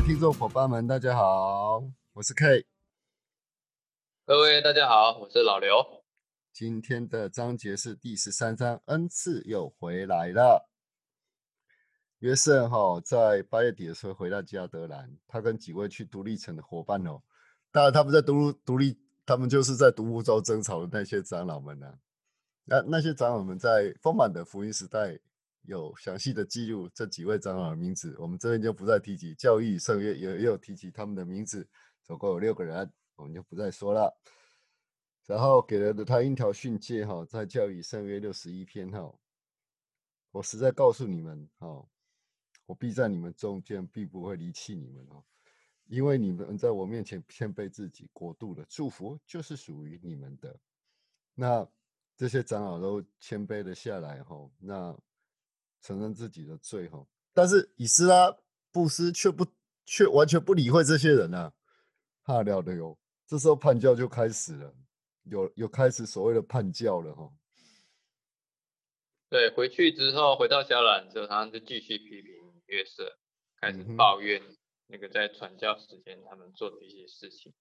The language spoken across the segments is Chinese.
位听众伙伴们，大家好，我是 K。各位大家好，我是老刘。今天的章节是第十三章，恩赐又回来了。约瑟哈在八月底的时候回到加德兰，他跟几位去独立城的伙伴哦，当然他们在独独立，他们就是在独木舟争吵的那些长老们呢。那那些长老们在丰满的福音时代有详细的记录这几位长老的名字，我们这边就不再提及。教育圣约也也有提及他们的名字，总共有六个人，我们就不再说了。然后给了他一条训诫哈，在教育圣约六十一篇哈，我实在告诉你们哈。我必在你们中间，必不会离弃你们哦，因为你们在我面前谦卑自己，国度的祝福就是属于你们的。那这些长老都谦卑了下来哈，那承认自己的罪哈，但是以斯拉布斯却不却完全不理会这些人呐，怕了的哟。这时候叛教就开始了，有有开始所谓的叛教了哈。对，回去之后回到小兰之后，他就继续批评。约瑟开始抱怨那个在传教时间他们做的一些事情，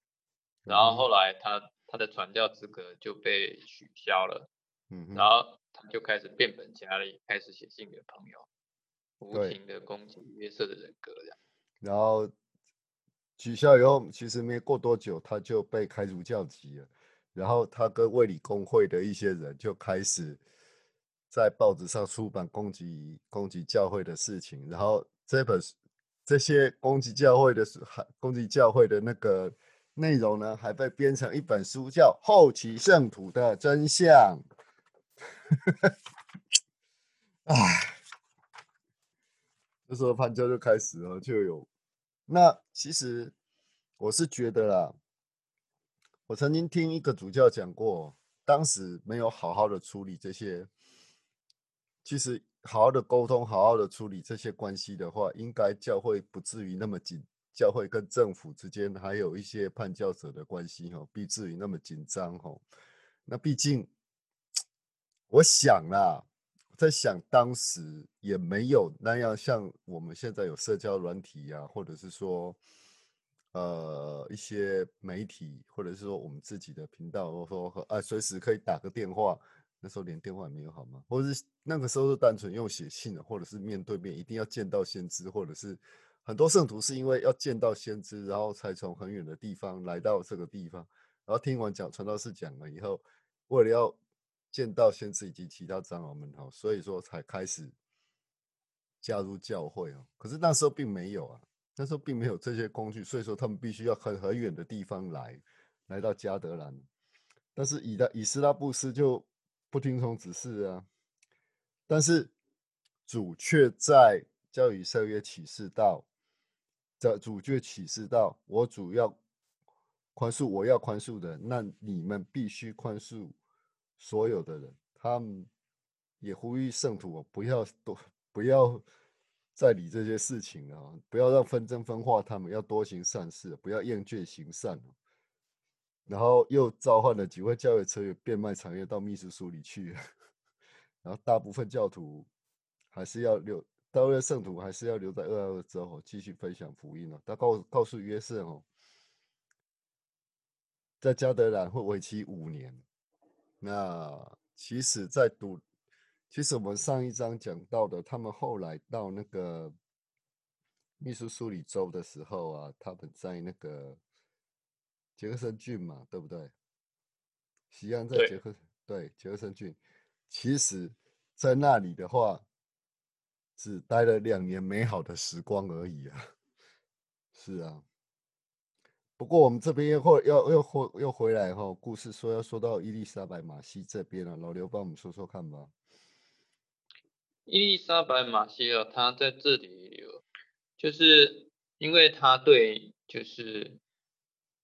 然后后来他他的传教资格就被取消了，嗯，然后他就开始变本加厉，开始写信给朋友，无情的攻击约瑟的人格，这样。然后取消以后，其实没过多久，他就被开除教籍了。然后他跟卫理公会的一些人就开始。在报纸上出版攻击攻击教会的事情，然后这本这些攻击教会的还攻击教会的那个内容呢，还被编成一本书，叫《后期圣徒的真相》。唉，这时候潘教就开始了，就有那其实我是觉得啦，我曾经听一个主教讲过，当时没有好好的处理这些。其实好好的沟通，好好的处理这些关系的话，应该教会不至于那么紧。教会跟政府之间还有一些叛教者的关系，哈，不至于那么紧张，哈。那毕竟，我想啦，在想当时也没有那样像我们现在有社交软体呀，或者是说，呃，一些媒体，或者是说我们自己的频道，或说啊，随时可以打个电话。那时候连电话也没有好吗？或者是那个时候是单纯用写信的，或者是面对面，一定要见到先知，或者是很多圣徒是因为要见到先知，然后才从很远的地方来到这个地方，然后听完讲传道士讲了以后，为了要见到先知以及其他长老们哈，所以说才开始加入教会哦。可是那时候并没有啊，那时候并没有这些工具，所以说他们必须要很很远的地方来，来到加德兰。但是以的以斯拉布斯就。不听从指示啊！但是主却在教与圣约启示到，这主却启示到，我主要宽恕我要宽恕的，那你们必须宽恕所有的人。他们也呼吁圣徒不要多不要再理这些事情了，不要让纷争分化他们，要多行善事，不要厌倦行善。然后又召唤了几位教会成员变卖产业到秘书书里去，然后大部分教徒还是要留，大部分圣徒还是要留在二二二之后继续分享福音哦。他告告诉约瑟哦，在加德兰会为期五年。那其实，在读，其实我们上一章讲到的，他们后来到那个秘书苏里州的时候啊，他们在那个。杰克森郡嘛，对不对？西安在杰克对杰克森郡，其实，在那里的话，只待了两年美好的时光而已啊。是啊，不过我们这边又会要又回又回来哈，故事说要说到伊丽莎白马西这边了，老刘帮我们说说看吧。伊丽莎白马西尔，他在这里，就是因为他对就是。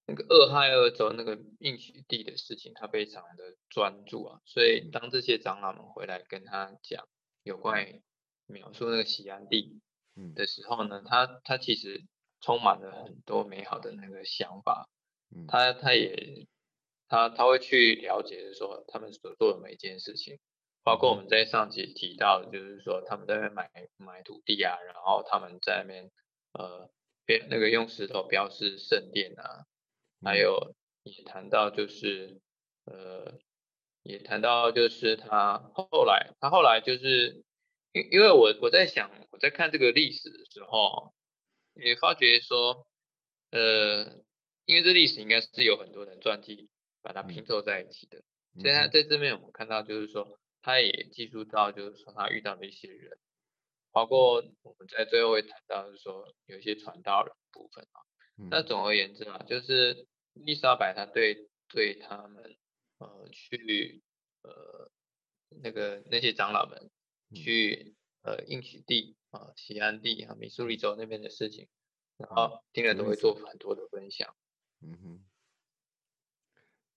那个俄亥俄州那个应许地的事情，他非常的专注啊，所以当这些长老们回来跟他讲有关于描述那个喜安地的时候呢，他他其实充满了很多美好的那个想法，他他也他他会去了解，说他们所做的每一件事情，包括我们在上集提到，就是说他们在那边买买土地啊，然后他们在那边呃标那个用石头标示圣殿啊，还嗯。有也谈到就是呃，也谈到就是他后来他后来就是因因为我我在想我在看这个历史的时候，也发觉说呃，因为这历史应该是有很多人传记把它拼嗯凑在一起的，所以他嗯在这边我们看到就是说他也记述到就是说他遇到的一些人。包括我们在最后会谈到，就是说有一些传道人的部分啊。那嗯总而言之啊，就是伊丽莎白她对对他们呃去呃那个那些长老们嗯去呃应许地啊西安地啊密苏里州那边的事情，然嗯后听了都会做很多的分享。嗯哼，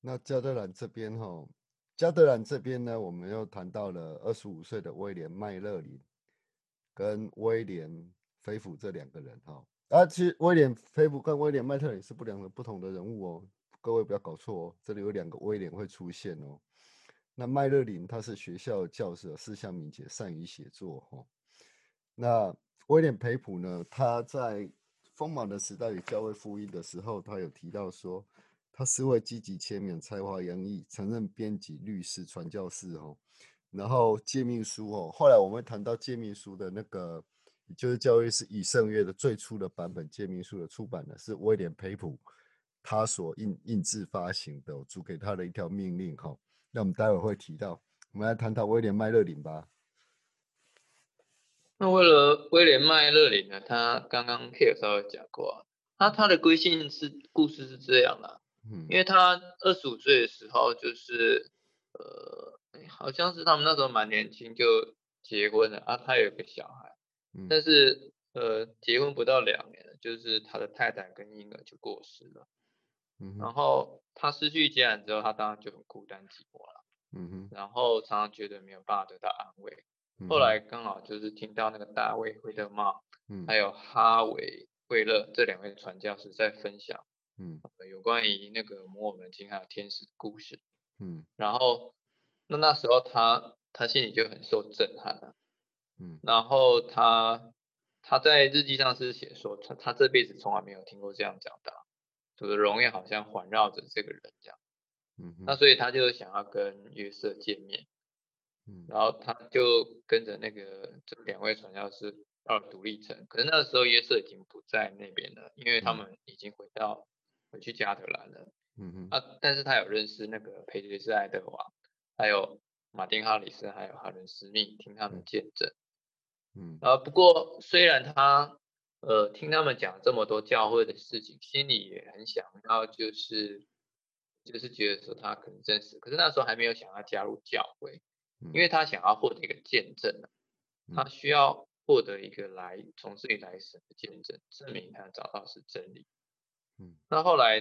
那加德兰这边哈，加德兰这边呢，我们又谈到了二十五岁的威廉麦勒林跟威廉菲普这两个人哈。啊，其实威廉菲普跟威廉麦特林是不两个不同的人物哦，各位不要搞错哦，这里有两个威廉会出现哦。那麦勒林他是学校教师，思想敏捷，善于写作哈。那威廉培普呢，他在丰满的时代与教会福音的时候，他有提到说，他是位积极签名、才华洋溢、曾任编辑、律师、传教士哦。然后诫命书哦，后来我们谈到诫命书的那个，就是教会是以圣约的最初的版本诫命书的出版呢，是威廉培普他所印印制发行的，主给他的一条命令哈。那我们待会会提到，我们来谈谈威廉麦勒林吧。那为了威廉麦勒林呢，他刚刚 K 有稍微讲过啊，他他的归信是故事是这样的啊、嗯因为他二十五岁的时候，就是呃，哎好像是他们那时候蛮年轻就结婚了啊，他有一个小孩，嗯但是呃，结婚不到两年，就是他的太太跟婴儿就过世了，然嗯然后他失去家人之后，他当然就很孤单寂寞了，嗯哼然后常常觉得没有办法得到安慰。后来。刚好就是听到那个大卫惠特曼嗯。还有哈维惠勒这两位传教士在分享。嗯。呃有关于那个摩尔门经还有天使的故事，嗯。然后那那时候他他心里就很受震撼了，嗯。然后他他在日记上是写说他他这辈子从来没有听过这样讲的，主的荣耀好像环绕着这个人这样，嗯。那所以他就想要跟约瑟见面，嗯。然后他就跟着那个这两位传教士到了独立城，可是那个时候约瑟已经不在那边了，因为他嗯。们已经回到回去加德兰了。嗯嗯啊，但是他有认识那个培杰斯爱德华，还有马丁哈里斯，还有哈伦斯密，听他们见证。嗯。啊，不过虽然他呃听他们讲这么多教会的事情，心里也很想要，就是就是觉得说他可能真实，可是那时候还没有想要加入教会，嗯因为他想要获得一个见证啊，他嗯需要获得一个来从这里来神的见证，证明他找到是真理。嗯那后来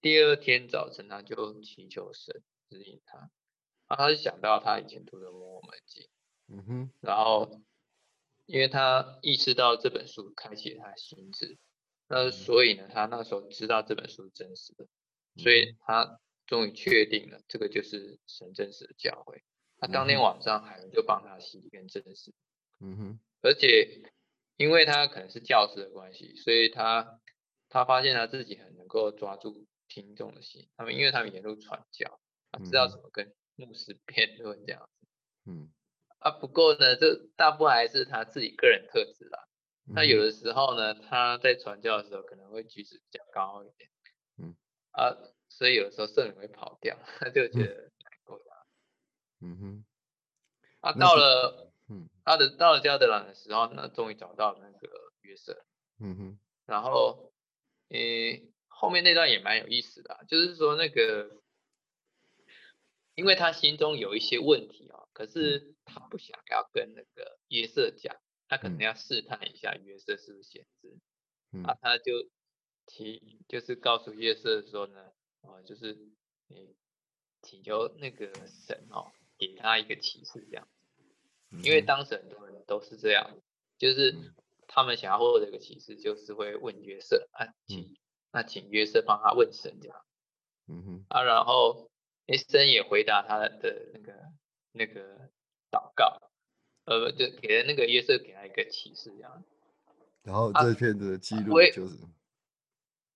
第二天早晨，他就祈求神指引他，啊，他就想到他以前读的《摩尔门经》，嗯哼然后因为他意识到这本书开启了他的心智，那所以呢，他那时候知道这本书是真实的，所以他终于确定了这个就是神真实的教会。他当天晚上海伦就帮他洗一遍真实，嗯哼而且因为他可能是教师的关系，所以他他发现他自己很能够抓住听众的心，他们因为他们沿路传教，他知道怎么跟牧师辩论这样子嗯啊。不过呢，这大部分还是他自己个人特质啦。那有嗯的时候呢，他在传教的时候可能会举止比较高一点，嗯啊，所以有的时候圣灵会跑掉，他就觉得。嗯哼。啊，那到了嗯。他的到了加德兰的时候，呢终于找到那个约瑟。嗯哼。然后，诶，后面那段也蛮有意思的啊、就是说那个，因为他心中有一些问题啊、可是他不想要跟那个约瑟讲，他可能嗯。要试探一下约瑟是不是先知，嗯。啊，他就提就是告诉约瑟说呢，哦，就是你请求那个神哦，给他一个启示这样。因为当时很多人都是这样，就是嗯他们想要获得一个启示，就是会问约瑟啊，请那请约瑟帮他问神这样嗯哼啊，然后诶神也回答他的那个那个祷告，呃，就给了那个约瑟给他一个启示这样。然后啊这片的记录就是，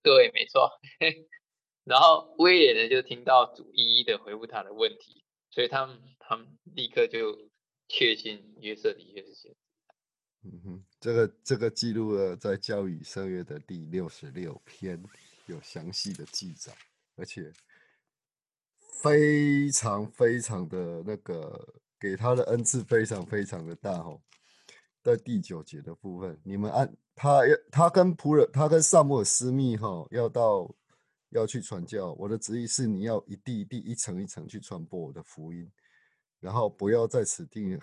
对，没错。然后威廉呢就听到主一一的回复他的问题，所以他们他们立刻就确信约瑟的确是先知。嗯哼，这个这个记录了，在教与圣约的第六十六篇有详细的记载，而且非常非常的那个给他的恩赐非常非常的大哦。在第九节的部分，你们按他要他跟仆人，他跟萨姆尔斯密哈要到要去传教。我的旨意是你要一地一地、一层一层去传播我的福音，然后不要在此地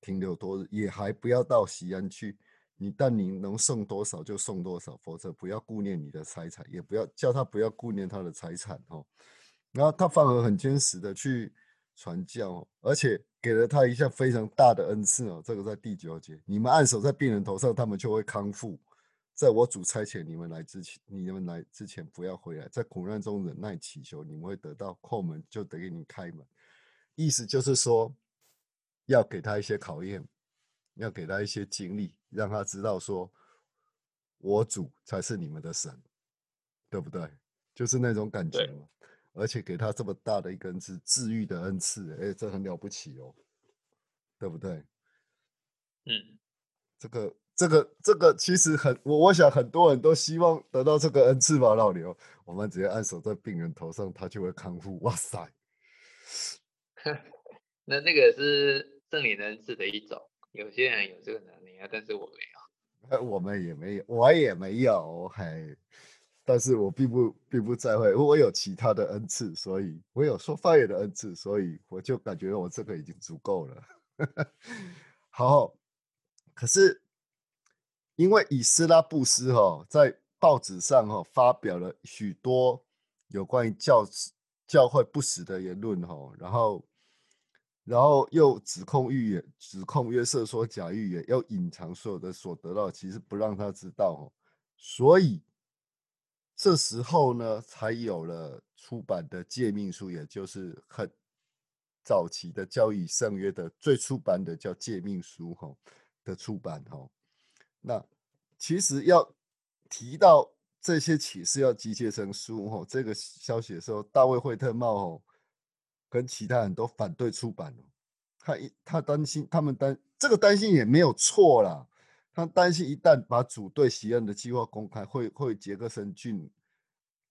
停留多日，也还不要到西安去。你但你能送多少就送多少，否则不要顾念你的财产，也不要叫他不要顾念他的财产哦。然后他反而很坚实的去传教哦，而且给了他一项非常大的恩赐哦。这个在第九节，你们按手在病人头上，他们就会康复。在我主差遣你们来之前，你们来之前不要回来，在苦难中忍耐祈求，你们会得到叩门就得给你开门。意思就是说，要给他一些考验，要给他一些经历，让他知道说，我主才是你们的神，对不对？就是那种感觉嘛。而且给他这么大的一个恩赐，治愈的恩赐，哎，这很了不起哦，对不对？嗯，这个这个这个其实很，我我想很多人都希望得到这个恩赐吧，老刘。我们直接按手在病人头上，他就会康复。哇塞！那那个是圣灵恩赐的一种，有些人有这个能力啊，但是我没有。呃我们也没有，我也没有，嘿。但是我并不并不在乎，我有其他的恩赐，所以我有说方言的恩赐，所以我就感觉我这个已经足够了。好，可是因为以斯拉布斯哈、在报纸上哈、发表了许多有关于教教会不死的言论哈、然后然后又指控预言，指控约瑟说假预言，要隐藏所有的所得到，其实不让他知道哦，所以这时候呢，才有了出版的诫命书，也就是很早期的教义圣约的最初版的叫诫命书哈的出版哈。那其实要提到这些启示要集结成书哦，这个消息的时候，大卫惠特茂哦跟其他人都反对出版哦。他一他担心，他们担这个担心也没有错啦。他担心一旦把主对席恩的计划公开，会会杰克森郡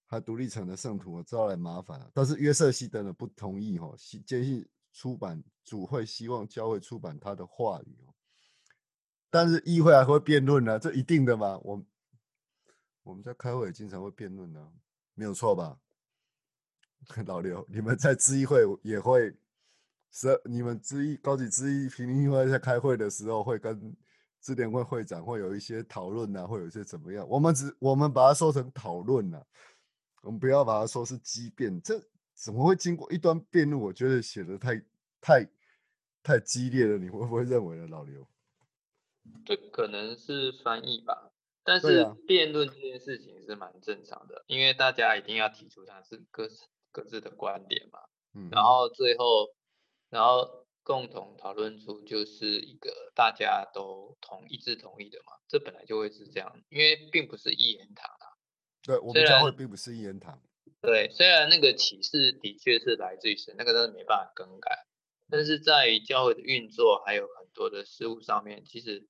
和独立城的圣徒招来麻烦、啊。但是约瑟西德呢不同意哦，坚信出版主会希望教会出版他的话语哦。但是议会还会辩论呢，这一定的嘛。我我们在开会也经常会辩论呢，没有错吧？老刘，你们在知议会也会，是你们知议高级知议评议会在开会的时候会跟智联会会长会有一些讨论呐，会有一些怎么样？我们只我们把它说成讨论呐，我们不要把它说是激辩。这怎么会经过一段辩论？我觉得写的太太太激烈了，你会不会认为呢，老刘？这可能是翻译吧，但是辩论这件事情是蛮正常的，因为大家一定要提出他是各自各自的观点嘛，嗯，然后最后，然后共同讨论出就是一个大家都同一致同意的嘛，这本来就会是这样，因为并不是一言堂啊。对我们教会并不是一言堂，对，虽然那个启示的确是来自于神，那个真的没办法更改，但是在于教会的运作还有很多的事物上面，其实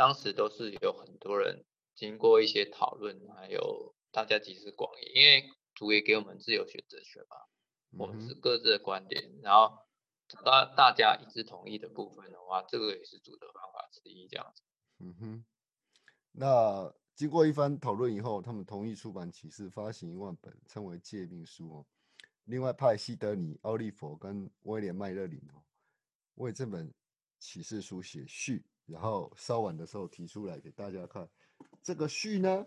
当时都是有很多人经过一些讨论，还有大家集思广益，因为主也给我们自由选择权嘛，我们是各自的观点，然后大大家一致同意的部分的话，这个也是主的方法之一，这样子。嗯哼，那经过一番讨论以后，他们同意出版启示，发行一万本，称为诫命书哦。另外派西德尼、奥利佛跟威廉麦勒林哦，为这本启示书写序，然后稍晚的时候提出来给大家看。这个序呢，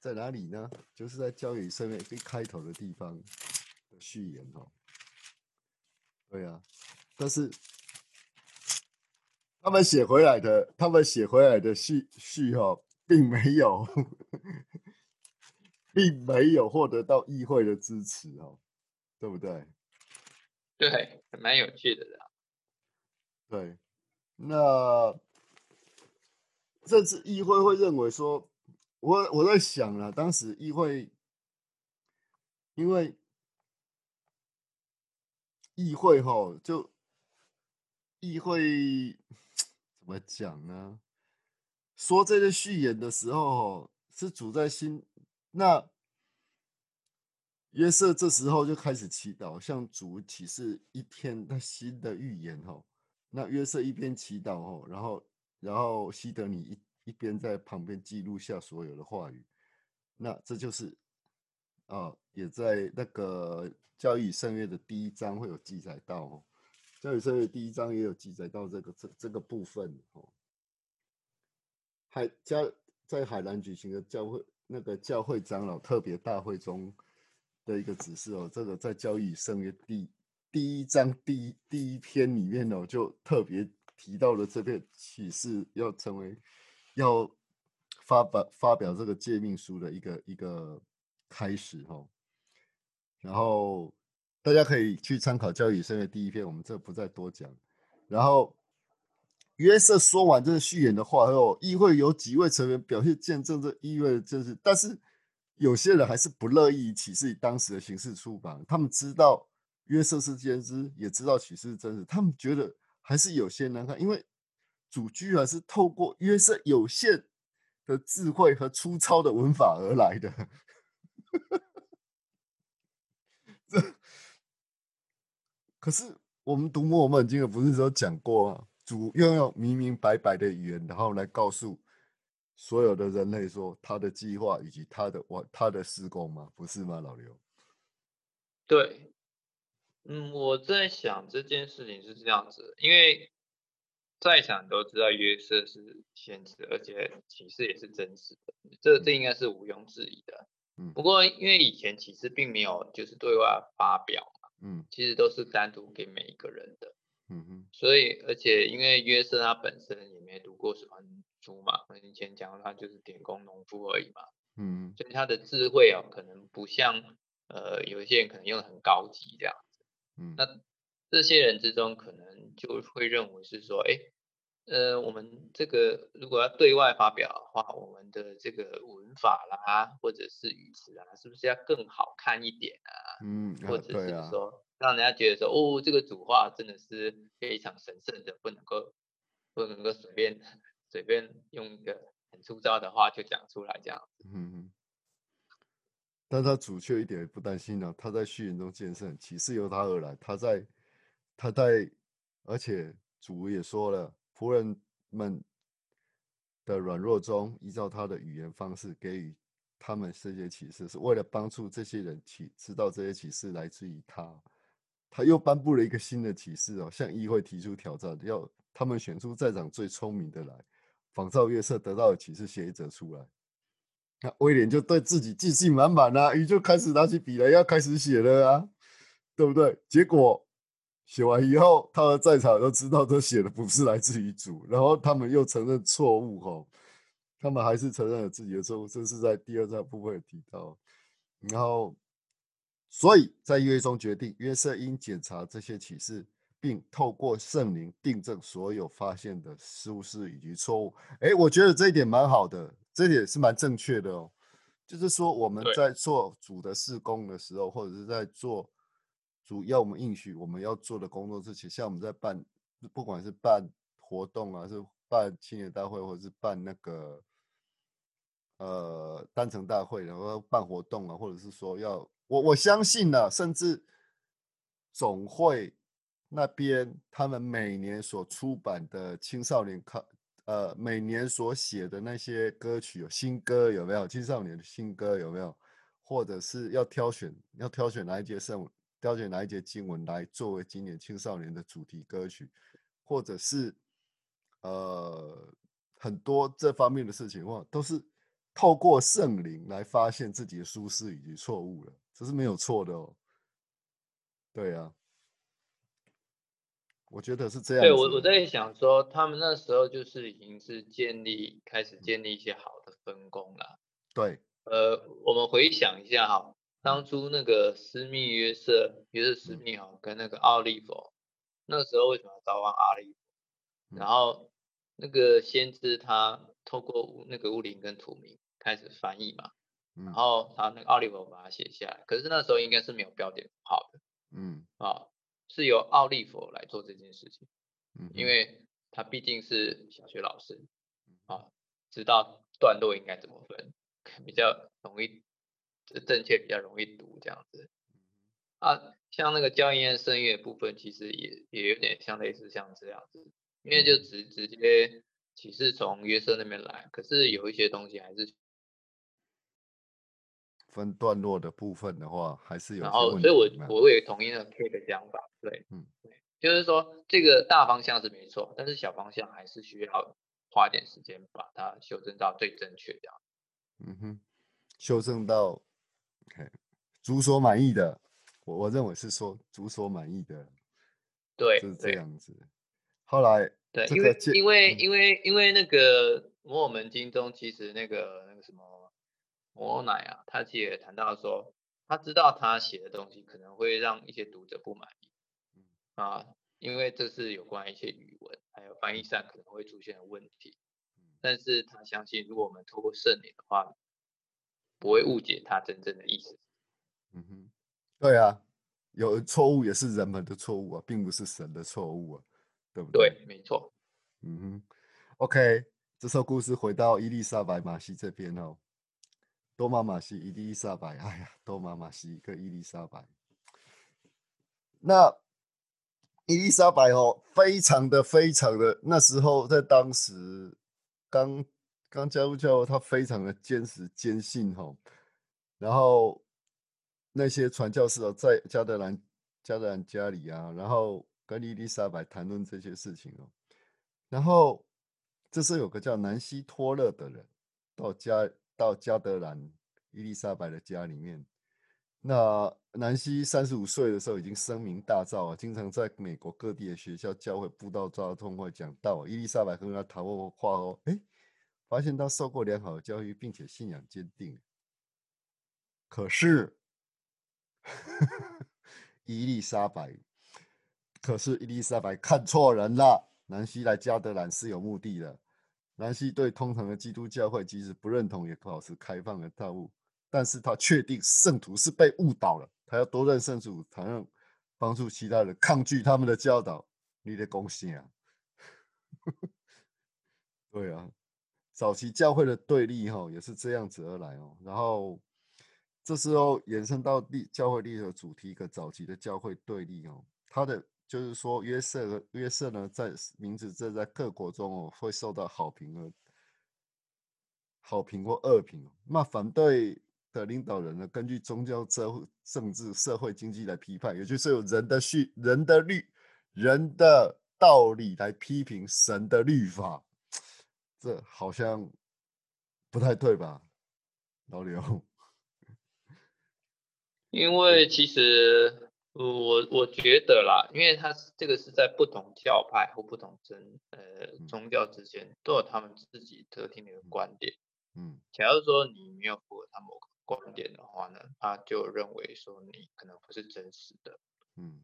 在哪里呢？就是在教育上面最开头的地方的序言哦。对啊，但是他们写回来的，他们写回来的序序哈、并没有，并没有获得到议会的支持哦，对不对？对，蛮有趣的啦。对，那这次议会会认为说，我我在想了，当时议会因为议会哈，就议会 怎么讲呢？说这个序言的时候，是主在心那。约瑟这时候就开始祈祷，向主启示一天他新的预言。吼，那约瑟一边祈祷，吼，然后，然后西德尼一一边在旁边记录下所有的话语。那这就是，啊，也在那个教育圣约的第一章会有记载到。哦，教育圣约第一章也有记载到这个这这个部分。哦，海加在海南举行的教会那个教会长老特别大会中。的一个指示哦，这个在教育圣约第第一章第一第一篇里面哦，就特别提到了这篇启示要成为要发表发表这个诫命书的一个一个开始哈。然后大家可以去参考教育圣约第一篇，我们这不再多讲。然后约瑟说完这个序言的话后，议会有几位成员表现见证这意味的真实，但是。有些人还是不乐意启示以当时的形式出版，他们知道约瑟是先知，也知道启示是真实，他们觉得还是有些难看，因为主居然是透过约瑟有限的智慧和粗糙的文法而来的。这可是我们读摩门经不是说讲过啊，主要用明明白白的语言，然后来告诉。所有的人类说他的计划以及他的我他的施工吗？不是吗，老刘？对，嗯，我在想这件事情是这样子，因为在场都知道约瑟是先知，而且启示也是真实的，这这应该是毋庸置疑的。嗯，不过因为以前启示并没有就是对外发表嘛，嗯，其实都是单独给每一个人的，嗯哼，所以而且因为约瑟他本身也没读过什么。书嘛，我以前讲他就是点工农夫而已嘛，嗯，所以他的智慧哦，可能不像呃有一些人可能用的很高级这样子，嗯，那这些人之中可能就会认为是说，哎，呃，我们这个如果要对外发表的话，我们的这个文法啦，或者是语词啊，是不是要更好看一点啊？嗯，或者是说让人家觉得说，哦，这个主话真的是非常神圣的，不能够不能够随便。随便用一个很粗糙的话就讲出来这样子，嗯但他主却一点也不担心呢。他在序言中见证启示由他而来，他在他在，而且主也说了，仆人们的软弱中，依照他的语言方式给予他们这些启示，是为了帮助这些人启知道这些启示来自于他。他又颁布了一个新的启示哦，向议会提出挑战，要他们选出在场最聪明的来。仿照月色得到的启示写一则出来，那威廉就对自己自信满满啊，于就开始拿起笔来要开始写了啊，对不对？结果写完以后，他的在场都知道这写的不是来自于主，然后他们又承认错误吼，他们还是承认了自己的错误，这是在第二章部分提到，然后所以在约中决定约瑟应检查这些启示。并透过圣灵订正所有发现的疏失以及错误。哎，我觉得这一点蛮好的，这也是蛮正确的哦。就是说我们在做主的事工的时候，或者是在做主要我们应许我们要做的工作之前，像我们在办，不管是办活动啊，是办青年大会，或者是办那个呃单程大会，然后办活动啊，或者是说要我我相信呢，甚至总会。那边他们每年所出版的青少年看，呃，每年所写的那些歌曲有新歌有没有？青少年的新歌有没有？或者是要挑选要挑选哪一节圣，挑选哪一节经文来作为今年青少年的主题歌曲，或者是呃很多这方面的事情，话都是透过圣灵来发现自己的舒适以及错误了，这是没有错的哦。对啊。我觉得是这样。对我我在想说，他们那时候就是已经是建立开始建立一些好的分工了。对，呃，我们回想一下哈，当初那个斯密约瑟约瑟斯密哈跟那个奥利弗，那时候为什么要召唤奥利弗？然后那个先知他透过那个乌林跟土名开始翻译嘛，然嗯。后他那个奥利弗把它写下来，可是那时候应该是没有标点符号的嗯。啊，是由奥利弗来做这件事情，嗯，因为他毕竟是小学老师啊，知道段落应该怎么分，比较容易正正确，比较容易读这样子。啊，像那个教音声乐部分，其实也也有点像类似像这样子，因为就嗯。直直接启示从约瑟那边来，可是有一些东西还是，分段落的部分的话，还是有然后所以我我也同意那个 K 的想法，对，嗯对，就是说这个大方向是没错，但是小方向还是需要花点时间把它修正到最正确这样。嗯哼，修正到，OK，主所满意的，我我认为是说主所满意的，对就是这样子。后来对，因为因为嗯因为因为那个摩尔门经中，其实那个那个什么摩尔乃啊，他其实也谈到说，他知道他写的东西可能会让一些读者不满意嗯啊，因为这是有关一些语文还有翻译上可能会出现的问题。嗯但是他相信，如果我们透过圣灵的话，不会误解他真正的意思。嗯哼，对啊，有错误也是人们的错误啊，并不是神的错误啊，对不对，没错。嗯哼，OK，这首故事回到伊丽莎白马西这边哦，多玛玛西、伊丽莎白，哎呀，多玛玛西跟伊丽莎白，那伊丽莎白哦，非常的非常的，那时候在当时刚刚加入教会，她非常的坚持坚信哦，然后那些传教士哦，在加德兰加德兰家里啊，然后跟伊丽莎白谈论这些事情哦。然后这时候有个叫南希托勒的人到家到加德兰伊丽莎白的家里面。那南希三十五岁的时候已经声名大噪啊，经常在美国各地的学校、教会、布道、交通会讲道。伊丽莎白跟他谈过话哦，哎，发现他受过良好的教育，并且信仰坚定。可是，伊丽莎白，可是伊丽莎白看错人了。南希来加德兰是有目的的。南希对通常的基督教会即使不认同，也保持开放的态度。但是他确定圣徒是被误导了，他要多认圣徒，才能帮助其他人抗拒他们的教导。你的贡献啊，对啊，早期教会的对立哈也是这样子而来哦。然后这时候延伸到历教会历史的主题，一个早期的教会对立哦，他的就是说约瑟和约瑟呢，在名字这在各国中哦会受到好评和好评或恶评。那反对的领导人呢，根据宗教、政政治、社会、经济来批判，也就是有人的序、人的律、人的道理来批评神的律法，这好像不太对吧，老刘？因为其实呃我我觉得啦，因为它是这个是在不同教派或不同真呃嗯宗教之间都有他们自己特定的一个观点。嗯假如说你没有符合他某个观点的话呢，他就认为说你可能不是真实的。嗯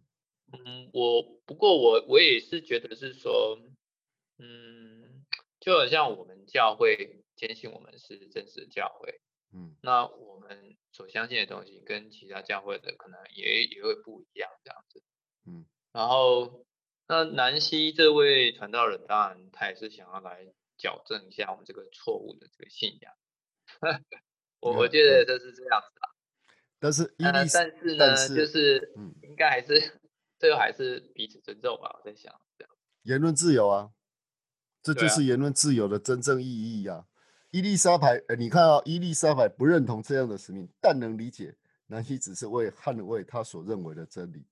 嗯，我不过我我也是觉得是说，嗯，就好像我们教会坚信我们是真实的教会，嗯那我们所相信的东西跟其他教会的可能也也会不一样这样子。嗯然后，那南希这位传道人，当然他也是想要来矫正一下我们这个错误的这个信仰。我我嗯觉得这是这样子啦。但是呃，但是呢，是就是嗯应该还是最后还是彼此尊重吧。我在想这样。言论自由啊，这就是言论自由的真正意义呀、伊丽莎白，呃，你看啊、伊丽莎白不认同这样的使命，但能理解南希只是为捍卫他所认为的真理。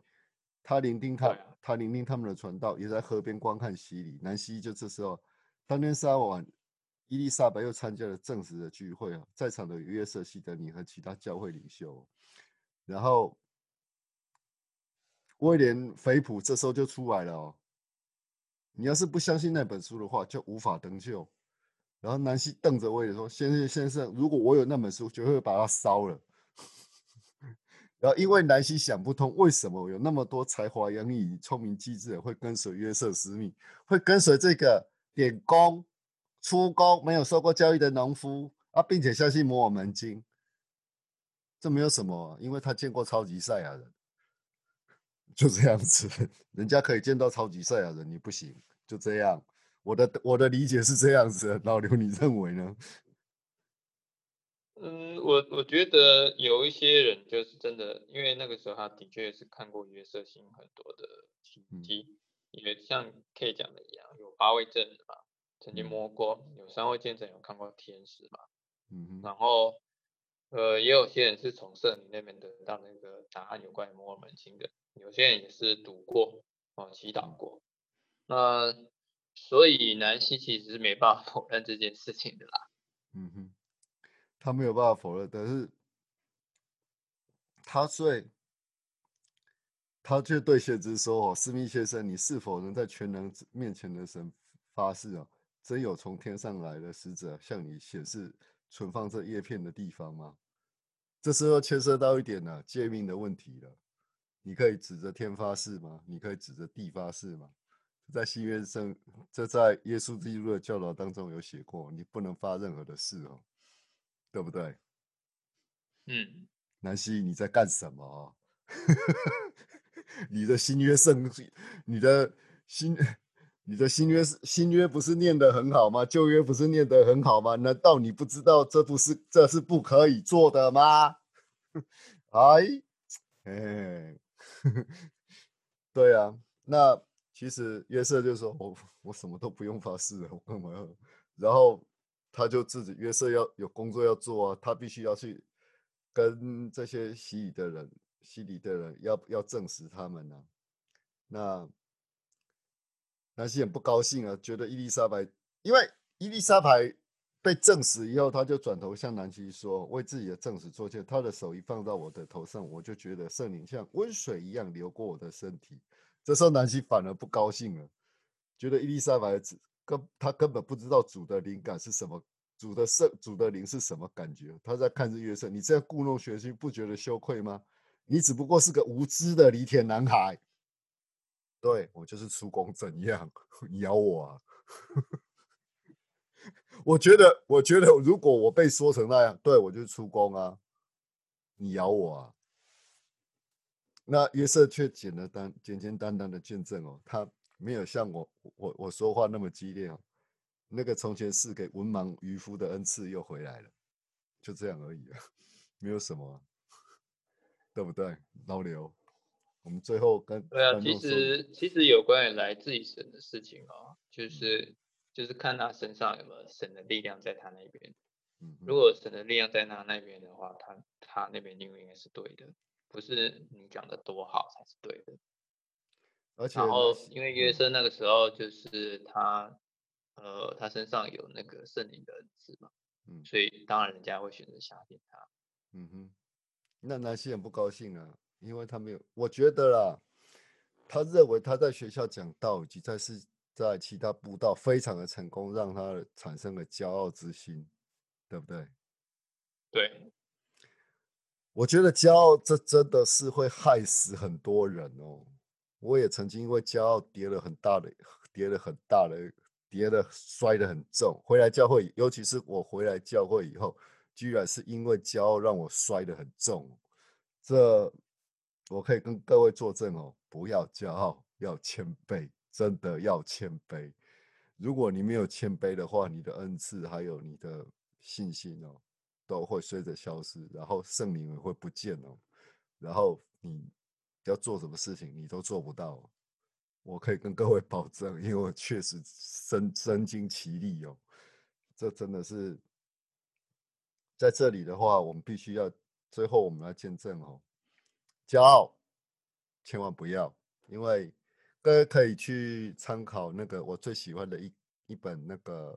他聆听他，他聆听他们的传道，也在河边观看洗礼。南希就这时候，当天傍晚，伊丽莎白又参加了正式的聚会啊，在场的有约瑟、西德尼和其他教会领袖哦。然后威廉·菲普这时候就出来了哦。你要是不相信那本书的话，就无法登救。然后南希瞪着威廉说：“先生，先生，如果我有那本书，绝对会把它烧了。”然后因为南希想不通，为什么有那么多才华洋溢、聪明机智的人会跟随约瑟斯密，会跟随这个点工、出工没有受过教育的农夫啊，并且相信摩尔门经，这没有什么，因为他见过超级赛亚人，就这样子，人家可以见到超级赛亚人，你不行，就这样。我的我的理解是这样子，老刘，你认为呢？嗯，我我觉得有一些人就是真的，因为那个时候他的确是看过约瑟星很多的奇迹，也像 K 讲的一样，有八位证人嘛，曾经摸过，有三位见证有看过天使嘛，嗯，然后呃，也有些人是从圣灵那边得到那个答案，有关于摩尔门经的，有些人也是读过啊，祈祷过，那。所以南希其实是没办法否认这件事情的啦。嗯哼，他没有办法否认，但是他对，他却对先知说：“哦，斯密先生，你是否能在全能面前的神发誓啊？真有从天上来的使者向你显示存放这叶片的地方吗？”这时候牵涉到一点呢，诫命的问题了。你可以指着天发誓吗？你可以指着地发誓吗？在新约圣，这在耶稣基督的教导当中有写过，你不能发任何的誓哦，对不对？嗯，南希你在干什么？你的新约圣，你的新，你的新约新约不是念得很好吗？旧约不是念得很好吗？难道你不知道这不是这是不可以做的吗？哎，哎，对啊，那。其实约瑟就说：“我 我什么都不用发誓，我干嘛要？”然后他就自己约瑟要有工作要做啊，他必须要去跟这些洗礼的人、洗礼的人要要证实他们呢。那南希很不高兴啊，觉得伊丽莎白，因为伊丽莎白被证实以后，他就转头向南希说：“为自己的证实做见。”他的手一放到我的头上，我就觉得圣灵像温水一样流过我的身体。这时候南希反而不高兴了，觉得伊丽莎白根他根本不知道主的灵感是什么，主的圣主的灵是什么感觉。他在看日月色，你这样故弄玄虚，不觉得羞愧吗？你只不过是个无知的犁田男孩。对我就是出宫怎样？你咬我啊！我觉得，我觉得如果我被说成那样，对我就是出宫啊！你咬我啊！那约瑟却简了单简简单单的见证哦，他没有像我我我说话那么激烈哦。那个从前是给文盲渔夫的恩赐又回来了，就这样而已啊，没有什么，对不对？老刘，我们最后跟对啊，其实其实有关于来自于神的事情哦，就是就是看他身上有没有神的力量在他那边。嗯，如果神的力量在他那边的话，他他那边应该应该是对的。不是你讲的多好才是对的，而且然后因为约瑟那个时候就是他，呃，他身上有那个圣灵的恩赐嘛，嗯，所以当然人家会选择相信他，嗯哼，那南希很不高兴啊，因为他没有，我觉得啦，他认为他在学校讲道以及在是在其他布道非常的成功，让他产生了骄傲之心，对不对？对。我觉得骄傲这真的是会害死很多人哦。我也曾经因为骄傲跌了很大的，跌了很大的，跌了摔得很重。回来教会，尤其是我回来教会以后，居然是因为骄傲让我摔得很重。这我可以跟各位作证哦，不要骄傲，要谦卑，真的要谦卑。如果你没有谦卑的话，你的恩赐还有你的信心哦。都会随着消失，然后圣灵也会不见哦。然后你要做什么事情，你都做不到。我可以跟各位保证，因为我确实身身经其力哦。这真的是在这里的话，我们必须要最后我们要见证哦。骄傲千万不要，因为各位可以去参考那个我最喜欢的一一本那个。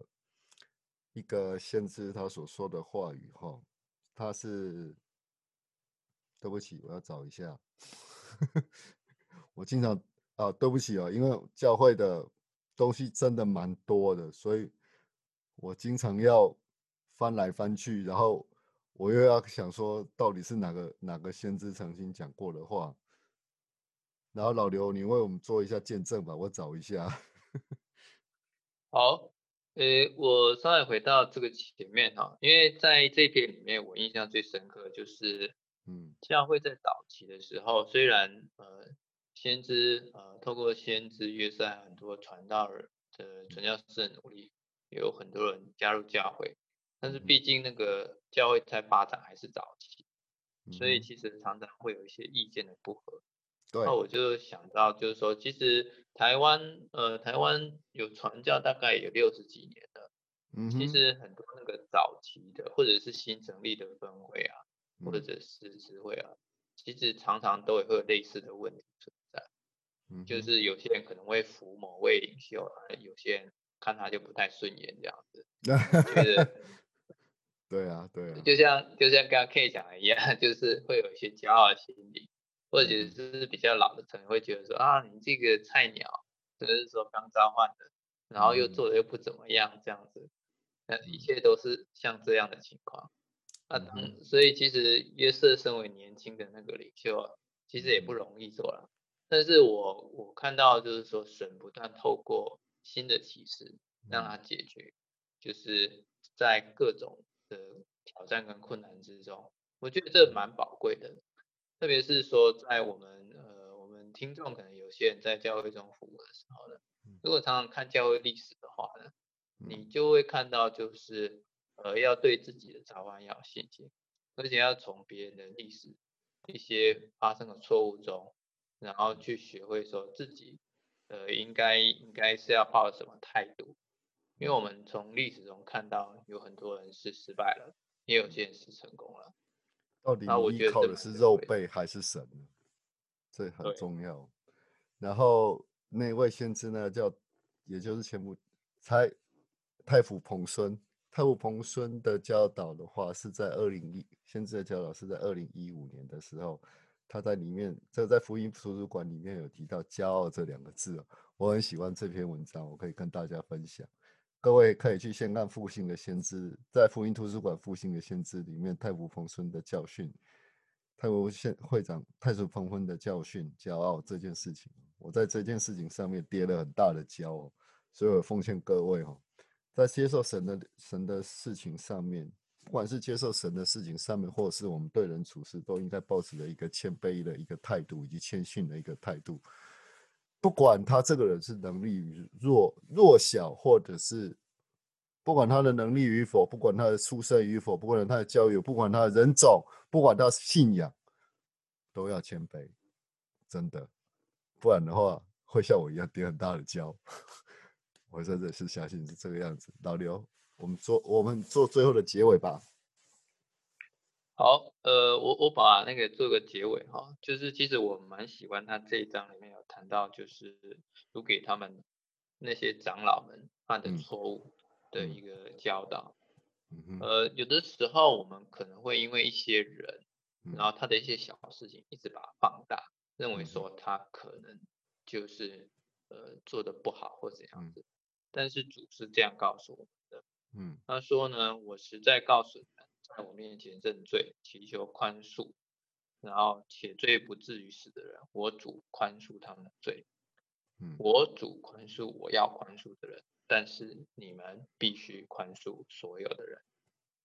一个先知他所说的话语哈，他是对不起，我要找一下。我经常啊，对不起啊，因为教会的东西真的蛮多的，所以我经常要翻来翻去，然后我又要想说到底是哪个哪个先知曾经讲过的话。然后老刘，你为我们做一下见证吧，我找一下。好，呃，我稍微回到这个前面哈，因为在这篇里面，我印象最深刻就是，嗯，教会在早期的时候，虽然呃，先知呃，透过先知约瑟很多传道人的传教士的努力，有很多人加入教会，但是毕竟那个教会在发展还是早期，所以其实常常会有一些意见的不合。那我就想到，就是说，其实台湾，呃，台湾有传教大概有六十几年了。嗯其实很多那个早期的，或者是新成立的分会啊，或者是支会啊，其实常常都会有类似的问题存在。嗯。就是有些人可能会服某位领袖啊，有些人看他就不太顺眼这样子。觉得。对啊，对啊。就像就像刚刚 K 讲的一样，就是会有一些骄傲心理。或者是比较老的成员会觉得说啊，你这个菜鸟，或者是说刚召唤的，然后又做的又不怎么样，这样子，那一切都是像这样的情况。那当所以其实约瑟身为年轻的那个领袖啊，其实也不容易做了。但是我我看到就是说神不断透过新的启示让他解决，就是在各种的挑战跟困难之中，我觉得这蛮宝贵的。特别是说，在我们呃，我们听众可能有些人在教会中服务的时候呢，如果常常看教会历史的话呢，你就会看到，就是呃，要对自己的早晚要有信心，而且要从别人的历史一些发生的错误中，然后去学会说自己呃，应该应该是要抱什么态度，因为我们从历史中看到有很多人是失败了，也有些人是成功了。到底依靠的是肉背还是神？这很重要。然后那位先知呢，叫也就是前部才太傅彭孙。太傅彭孙的教导的话，是在二零一先知的教导是在二零一五年的时候，他在里面这在福音图书馆里面有提到“骄傲”这两个字我很喜欢这篇文章，我可以跟大家分享。各位可以去先看复兴的先知，在福音图书馆复兴的先知里面，太仆彭孙的教训，太仆县会长太仆彭孙的教训，骄傲这件事情，我在这件事情上面跌了很大的跤哦，所以我奉劝各位哦，在接受神的神的事情上面，不管是接受神的事情上面，或者是我们对人处事，都应该保持着一个谦卑的一个态度，以及谦逊的一个态度。不管他这个人是能力弱弱小，或者是不管他的能力与否，不管他的出身与否，不管他的教育，不管他的人种，不管他信仰，都要谦卑，真的，不然的话会像我一样跌很大的跤。我真的是相信是这个样子。老刘，我们做我们做最后的结尾吧。好，呃，我我把那个做个结尾哈，就是其实我蛮喜欢他这一章里面有谈到，就是读给他们那些长老们犯的错误的一个教导。呃，有的时候我们可能会因为一些人，然后他的一些小事情一直把它放大，认为说他可能就是呃做的不好或怎样子，但是主是这样告诉我们的，嗯，他说呢，我实在告诉你们。在我面前认罪，祈求宽恕，然后且罪不至于死的人，我主宽恕他们的罪。我主宽恕我要宽恕的人，但是你们必须宽恕所有的人。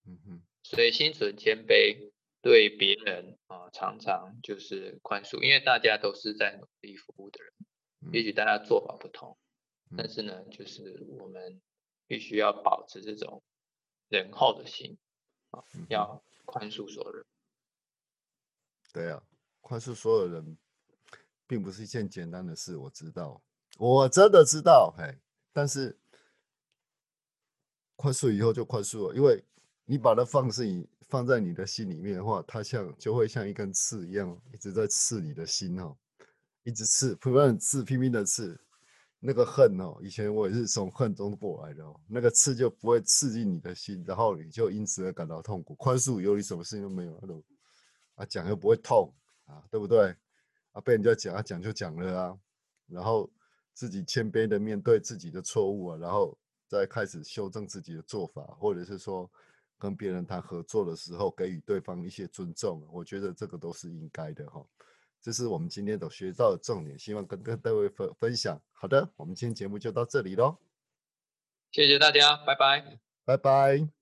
嗯哼，所以心存谦卑，对别人啊，常常就是宽恕，因为大家都是在努力服务的人，也许大家做法不同，但是呢，就是我们必须要保持这种仁厚的心。要宽恕所有人，对啊，宽恕所有人，并不是一件简单的事。我知道，我真的知道，嘿，但是宽恕以后就宽恕了，因为你把它放是你放在你的心里面的话，它像就会像一根刺一样，一直在刺你的心哦，一直刺，不断刺，拼命的刺。那个恨哦，以前我也是从恨中过来的哦。那个刺就不会刺进你的心，然后你就因此而感到痛苦。宽恕有你什么事情都没有，那种啊讲又不会痛啊，对不对？啊被人家讲啊讲就讲了啊，然后自己谦卑的面对自己的错误啊，然后再开始修正自己的做法，或者是说跟别人谈合作的时候给予对方一些尊重，我觉得这个都是应该的哈。这是我们今天所学到的重点，希望跟跟各位分分享。好的，我们今天节目就到这里喽。谢谢大家，拜拜。拜拜。